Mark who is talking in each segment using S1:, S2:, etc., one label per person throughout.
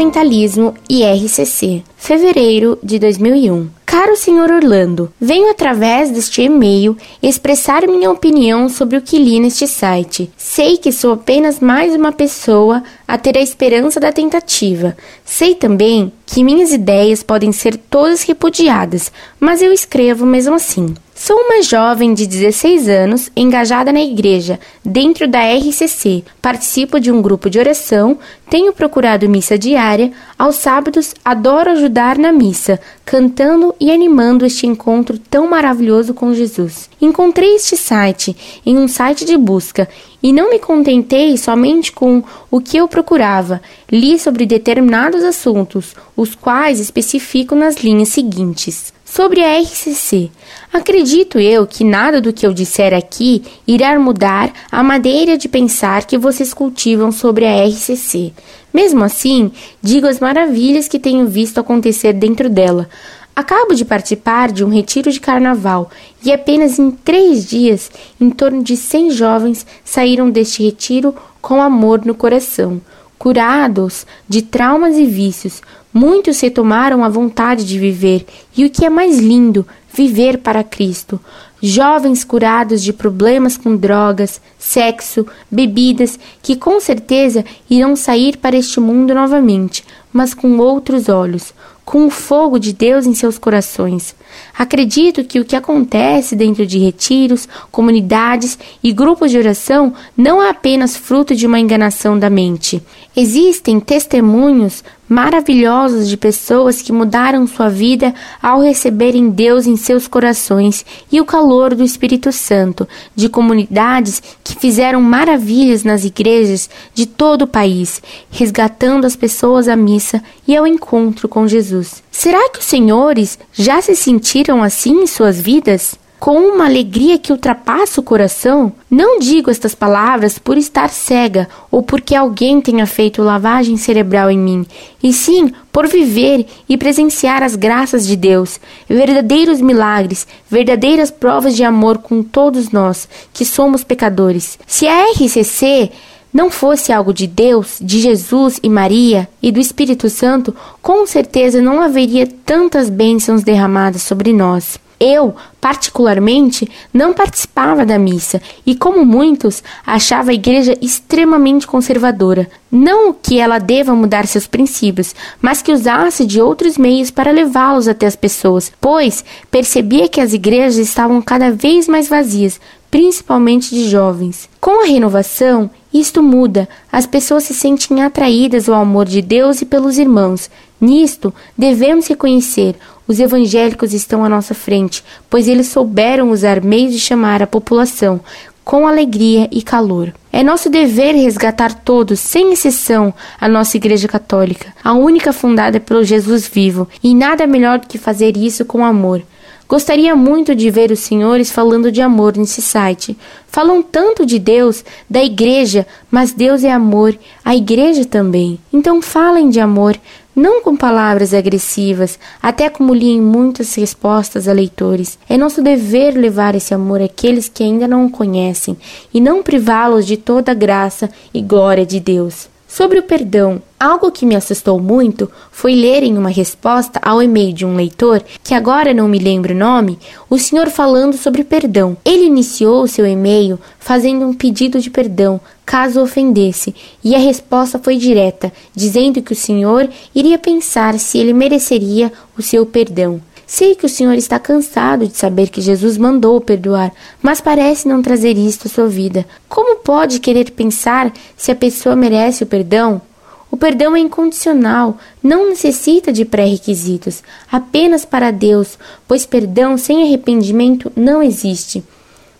S1: Sentimentalismo e RCC, fevereiro de 2001. Caro Sr. Orlando, venho através deste e-mail expressar minha opinião sobre o que li neste site. Sei que sou apenas mais uma pessoa a ter a esperança da tentativa. Sei também que minhas ideias podem ser todas repudiadas, mas eu escrevo mesmo assim. Sou uma jovem de 16 anos engajada na igreja, dentro da RCC. Participo de um grupo de oração, tenho procurado missa diária. Aos sábados, adoro ajudar na missa, cantando e animando este encontro tão maravilhoso com Jesus. Encontrei este site em um site de busca e não me contentei somente com o que eu procurava. Li sobre determinados assuntos, os quais especifico nas linhas seguintes. Sobre a RCC, acredito eu que nada do que eu disser aqui irá mudar a maneira de pensar que vocês cultivam sobre a RCC. Mesmo assim, digo as maravilhas que tenho visto acontecer dentro dela. Acabo de participar de um retiro de carnaval e apenas em três dias, em torno de cem jovens saíram deste retiro com amor no coração. Curados de traumas e vícios, muitos retomaram a vontade de viver e o que é mais lindo, viver para Cristo. Jovens curados de problemas com drogas, sexo, bebidas, que com certeza irão sair para este mundo novamente, mas com outros olhos, com o fogo de Deus em seus corações. Acredito que o que acontece dentro de retiros, comunidades e grupos de oração não é apenas fruto de uma enganação da mente. Existem testemunhos maravilhosos de pessoas que mudaram sua vida ao receberem Deus em seus corações e o calor do Espírito Santo, de comunidades que fizeram maravilhas nas igrejas de todo o país, resgatando as pessoas à missa e ao encontro com Jesus. Será que os senhores já se sentiram assim em suas vidas? Com uma alegria que ultrapassa o coração? Não digo estas palavras por estar cega ou porque alguém tenha feito lavagem cerebral em mim, e sim por viver e presenciar as graças de Deus, verdadeiros milagres, verdadeiras provas de amor com todos nós que somos pecadores. Se a RCC não fosse algo de Deus, de Jesus e Maria e do Espírito Santo, com certeza não haveria tantas bênçãos derramadas sobre nós. Eu, particularmente, não participava da missa e, como muitos, achava a igreja extremamente conservadora. Não que ela deva mudar seus princípios, mas que usasse de outros meios para levá-los até as pessoas, pois percebia que as igrejas estavam cada vez mais vazias, principalmente de jovens. Com a renovação, isto muda, as pessoas se sentem atraídas ao amor de Deus e pelos irmãos. Nisto, devemos reconhecer os evangélicos estão à nossa frente, pois eles souberam usar meios de chamar a população com alegria e calor. É nosso dever resgatar todos, sem exceção, a nossa Igreja Católica, a única fundada pelo Jesus vivo, e nada melhor do que fazer isso com amor. Gostaria muito de ver os senhores falando de amor nesse site. Falam tanto de Deus, da igreja, mas Deus é amor, a igreja também. Então falem de amor, não com palavras agressivas, até como li em muitas respostas a leitores. É nosso dever levar esse amor àqueles que ainda não o conhecem e não privá-los de toda a graça e glória de Deus. Sobre o perdão, algo que me assustou muito foi ler em uma resposta ao e-mail de um leitor, que agora não me lembro o nome, o senhor falando sobre perdão. Ele iniciou seu e-mail fazendo um pedido de perdão caso ofendesse, e a resposta foi direta, dizendo que o senhor iria pensar se ele mereceria o seu perdão. Sei que o senhor está cansado de saber que Jesus mandou perdoar, mas parece não trazer isto à sua vida. Como pode querer pensar se a pessoa merece o perdão? O perdão é incondicional, não necessita de pré-requisitos, apenas para Deus, pois perdão sem arrependimento não existe.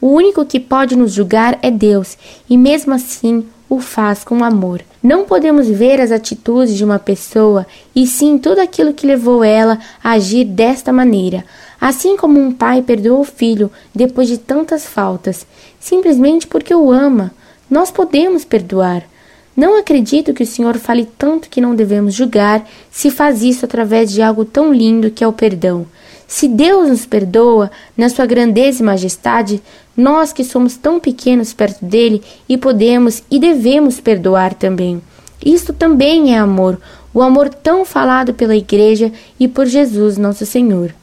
S1: O único que pode nos julgar é Deus, e mesmo assim o faz com amor. Não podemos ver as atitudes de uma pessoa, e sim tudo aquilo que levou ela a agir desta maneira. Assim como um pai perdoa o filho depois de tantas faltas, simplesmente porque o ama, nós podemos perdoar. Não acredito que o Senhor fale tanto que não devemos julgar se faz isso através de algo tão lindo que é o perdão. Se Deus nos perdoa, na sua grandeza e majestade, nós que somos tão pequenos perto dele e podemos e devemos perdoar também. Isto também é amor. o amor tão falado pela Igreja e por Jesus Nosso Senhor.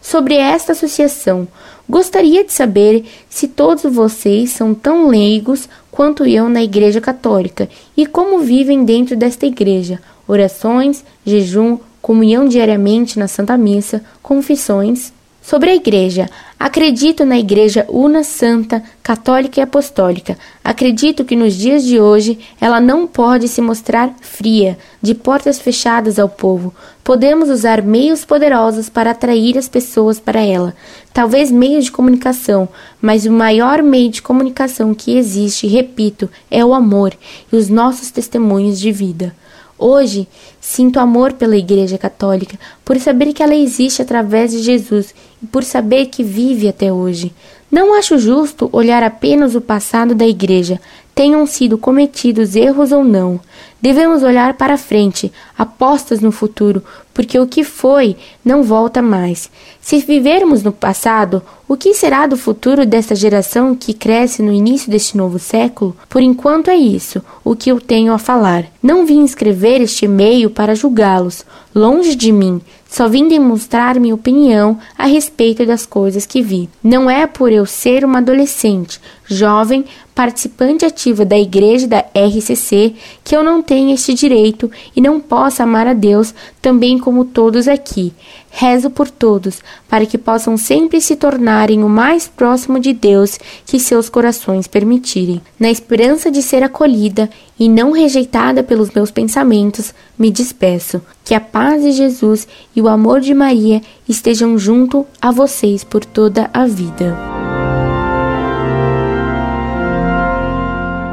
S1: Sobre esta associação, gostaria de saber se todos vocês são tão leigos quanto eu na Igreja Católica e como vivem dentro desta igreja, orações, jejum, comunhão diariamente na Santa Missa, confissões. Sobre a Igreja, acredito na Igreja una, santa, católica e apostólica. Acredito que nos dias de hoje ela não pode se mostrar fria, de portas fechadas ao povo. Podemos usar meios poderosos para atrair as pessoas para ela, talvez meios de comunicação, mas o maior meio de comunicação que existe, repito, é o amor e os nossos testemunhos de vida. Hoje, sinto amor pela Igreja Católica, por saber que ela existe através de Jesus e por saber que vive até hoje. Não acho justo olhar apenas o passado da Igreja, tenham sido cometidos erros ou não. Devemos olhar para frente, apostas no futuro, porque o que foi não volta mais. Se vivermos no passado, o que será do futuro desta geração que cresce no início deste novo século? Por enquanto é isso, o que eu tenho a falar. Não vim escrever este e-mail para julgá-los, longe de mim. Só vim demonstrar minha opinião a respeito das coisas que vi. Não é por eu ser uma adolescente, jovem, participante ativa da igreja da RCC que eu não tenho este direito e não possa amar a Deus também como todos aqui. Rezo por todos, para que possam sempre se tornarem o mais próximo de Deus que seus corações permitirem. Na esperança de ser acolhida e não rejeitada pelos meus pensamentos, me despeço. Que a paz de Jesus e o amor de Maria estejam junto a vocês por toda a vida.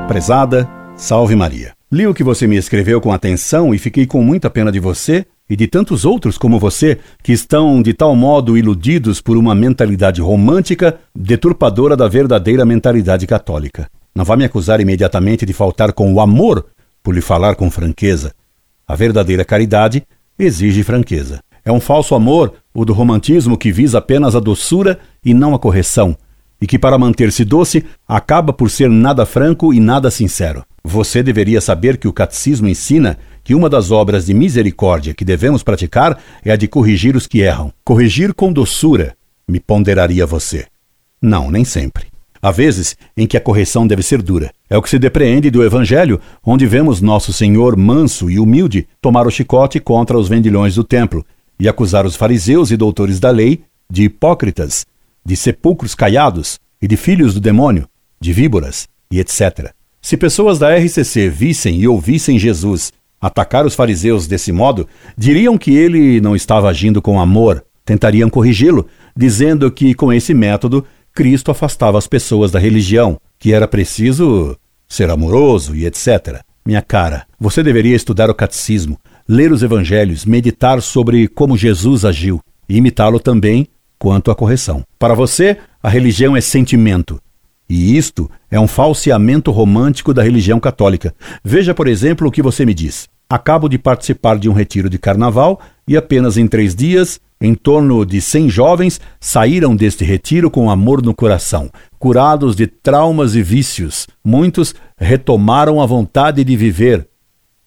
S2: Prezada, salve Maria. Li o que você me escreveu com atenção e fiquei com muita pena de você e de tantos outros como você que estão de tal modo iludidos por uma mentalidade romântica deturpadora da verdadeira mentalidade católica. Não vá me acusar imediatamente de faltar com o amor por lhe falar com franqueza. A verdadeira caridade exige franqueza. É um falso amor, o do romantismo que visa apenas a doçura e não a correção, e que, para manter-se doce, acaba por ser nada franco e nada sincero. Você deveria saber que o catecismo ensina que uma das obras de misericórdia que devemos praticar é a de corrigir os que erram. Corrigir com doçura, me ponderaria você. Não, nem sempre. Há vezes em que a correção deve ser dura. É o que se depreende do Evangelho, onde vemos Nosso Senhor manso e humilde tomar o chicote contra os vendilhões do templo e acusar os fariseus e doutores da lei de hipócritas, de sepulcros caiados e de filhos do demônio, de víboras e etc. Se pessoas da RCC vissem e ouvissem Jesus atacar os fariseus desse modo, diriam que ele não estava agindo com amor, tentariam corrigi-lo, dizendo que com esse método Cristo afastava as pessoas da religião, que era preciso ser amoroso e etc. Minha cara, você deveria estudar o catecismo, ler os evangelhos, meditar sobre como Jesus agiu e imitá-lo também quanto à correção. Para você, a religião é sentimento, e isto é um falseamento romântico da religião católica. Veja, por exemplo, o que você me diz. Acabo de participar de um retiro de carnaval e apenas em três dias, em torno de cem jovens saíram deste retiro com amor no coração, curados de traumas e vícios. Muitos retomaram a vontade de viver.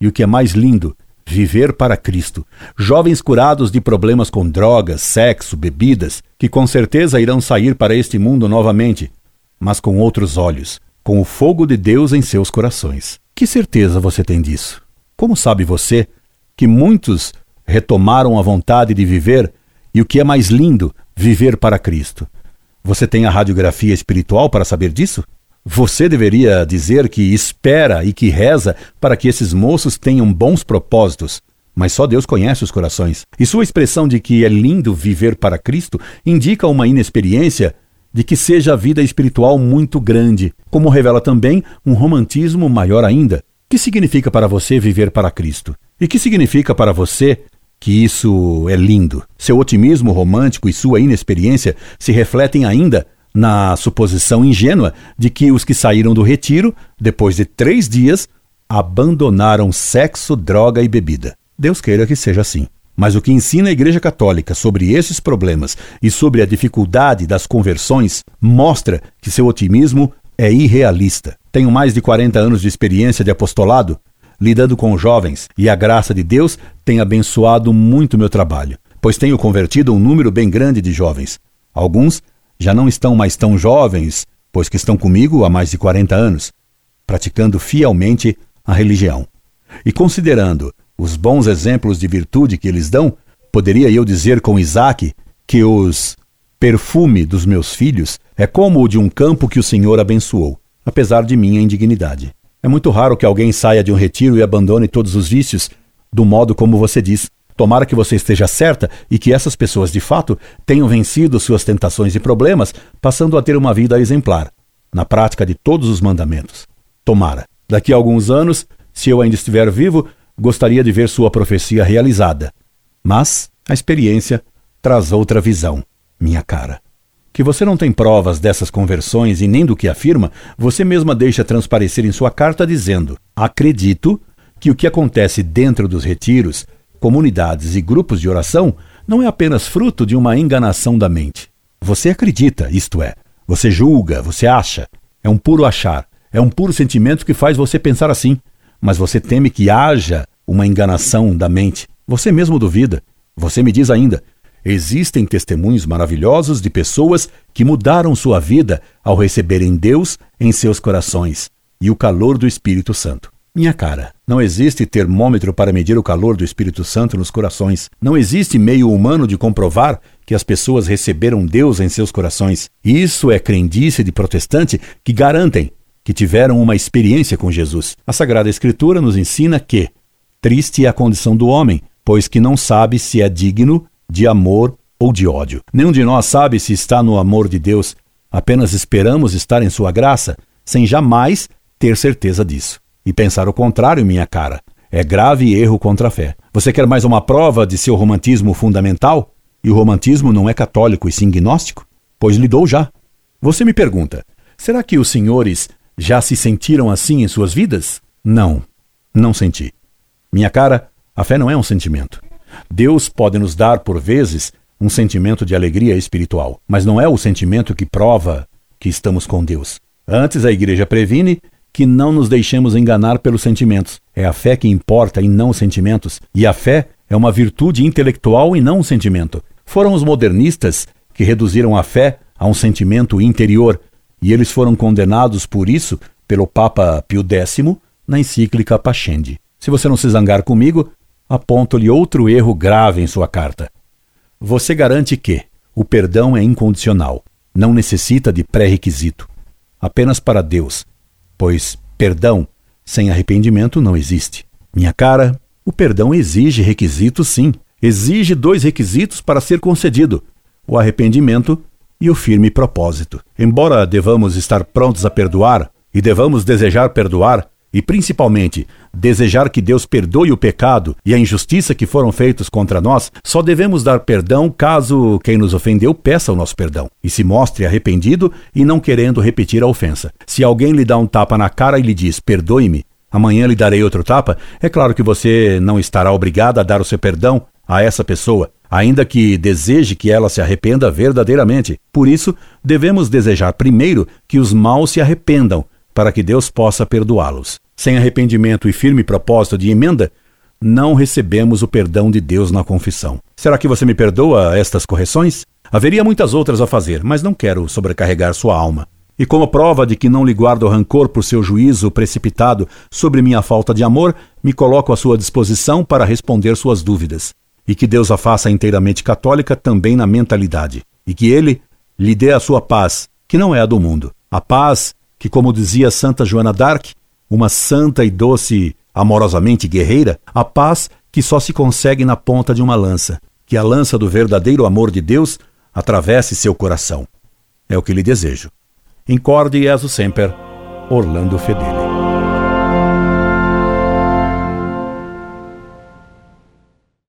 S2: E o que é mais lindo, viver para Cristo. Jovens curados de problemas com drogas, sexo, bebidas, que com certeza irão sair para este mundo novamente, mas com outros olhos, com o fogo de Deus em seus corações. Que certeza você tem disso? Como sabe você que muitos retomaram a vontade de viver e o que é mais lindo, viver para Cristo? Você tem a radiografia espiritual para saber disso? Você deveria dizer que espera e que reza para que esses moços tenham bons propósitos, mas só Deus conhece os corações. E sua expressão de que é lindo viver para Cristo indica uma inexperiência de que seja a vida espiritual muito grande, como revela também um romantismo maior ainda. Que significa para você viver para Cristo? E que significa para você que isso é lindo? Seu otimismo romântico e sua inexperiência se refletem ainda na suposição ingênua de que os que saíram do retiro, depois de três dias, abandonaram sexo, droga e bebida. Deus queira que seja assim. Mas o que ensina a Igreja Católica sobre esses problemas e sobre a dificuldade das conversões mostra que seu otimismo é irrealista. Tenho mais de 40 anos de experiência de apostolado. lidando com jovens, e a graça de Deus tem abençoado muito meu trabalho, pois tenho convertido um número bem grande de jovens. Alguns já não estão mais tão jovens, pois que estão comigo há mais de 40 anos, praticando fielmente a religião. E considerando os bons exemplos de virtude que eles dão, poderia eu dizer com Isaac que os perfume dos meus filhos é como o de um campo que o Senhor abençoou, apesar de minha indignidade. É muito raro que alguém saia de um retiro e abandone todos os vícios do modo como você diz. Tomara que você esteja certa e que essas pessoas de fato tenham vencido suas tentações e problemas, passando a ter uma vida exemplar, na prática de todos os mandamentos. Tomara. Daqui a alguns anos, se eu ainda estiver vivo, gostaria de ver sua profecia realizada. Mas a experiência traz outra visão, minha cara. Que você não tem provas dessas conversões e nem do que afirma, você mesma deixa transparecer em sua carta dizendo: Acredito que o que acontece dentro dos retiros, comunidades e grupos de oração não é apenas fruto de uma enganação da mente. Você acredita, isto é, você julga, você acha. É um puro achar, é um puro sentimento que faz você pensar assim. Mas você teme que haja uma enganação da mente. Você mesmo duvida. Você me diz ainda: existem testemunhos maravilhosos de pessoas que mudaram sua vida ao receberem Deus em seus corações e o calor do Espírito Santo. Minha cara, não existe termômetro para medir o calor do Espírito Santo nos corações. Não existe meio humano de comprovar que as pessoas receberam Deus em seus corações. Isso é crendice de protestante que garantem que tiveram uma experiência com Jesus. A Sagrada Escritura nos ensina que triste é a condição do homem, pois que não sabe se é digno de amor ou de ódio. Nenhum de nós sabe se está no amor de Deus. Apenas esperamos estar em sua graça, sem jamais ter certeza disso. E pensar o contrário, minha cara, é grave erro contra a fé. Você quer mais uma prova de seu romantismo fundamental? E o romantismo não é católico e sim gnóstico? Pois lhe dou já. Você me pergunta: será que os senhores já se sentiram assim em suas vidas? Não, não senti. Minha cara, a fé não é um sentimento. Deus pode nos dar, por vezes, um sentimento de alegria espiritual, mas não é o sentimento que prova que estamos com Deus. Antes, a igreja previne que não nos deixemos enganar pelos sentimentos. É a fé que importa e não os sentimentos. E a fé é uma virtude intelectual e não um sentimento. Foram os modernistas que reduziram a fé a um sentimento interior, e eles foram condenados por isso pelo Papa Pio X na encíclica Pascendi. Se você não se zangar comigo, aponto-lhe outro erro grave em sua carta. Você garante que o perdão é incondicional, não necessita de pré-requisito. Apenas para Deus pois perdão sem arrependimento não existe. Minha cara, o perdão exige requisitos, sim. Exige dois requisitos para ser concedido: o arrependimento e o firme propósito. Embora devamos estar prontos a perdoar e devamos desejar perdoar, e principalmente desejar que Deus perdoe o pecado e a injustiça que foram feitos contra nós, só devemos dar perdão caso quem nos ofendeu peça o nosso perdão e se mostre arrependido e não querendo repetir a ofensa. Se alguém lhe dá um tapa na cara e lhe diz: "Perdoe-me", amanhã lhe darei outro tapa, é claro que você não estará obrigado a dar o seu perdão a essa pessoa, ainda que deseje que ela se arrependa verdadeiramente. Por isso, devemos desejar primeiro que os maus se arrependam, para que Deus possa perdoá-los. Sem arrependimento e firme propósito de emenda, não recebemos o perdão de Deus na confissão. Será que você me perdoa estas correções? Haveria muitas outras a fazer, mas não quero sobrecarregar sua alma. E como prova de que não lhe guardo rancor por seu juízo precipitado sobre minha falta de amor, me coloco à sua disposição para responder suas dúvidas. E que Deus a faça inteiramente católica também na mentalidade. E que Ele lhe dê a sua paz, que não é a do mundo. A paz que, como dizia Santa Joana d'Arc, uma santa e doce, amorosamente guerreira, a paz que só se consegue na ponta de uma lança, que a lança do verdadeiro amor de Deus atravesse seu coração. É o que lhe desejo. Incorde e sempre, Orlando Fedeli.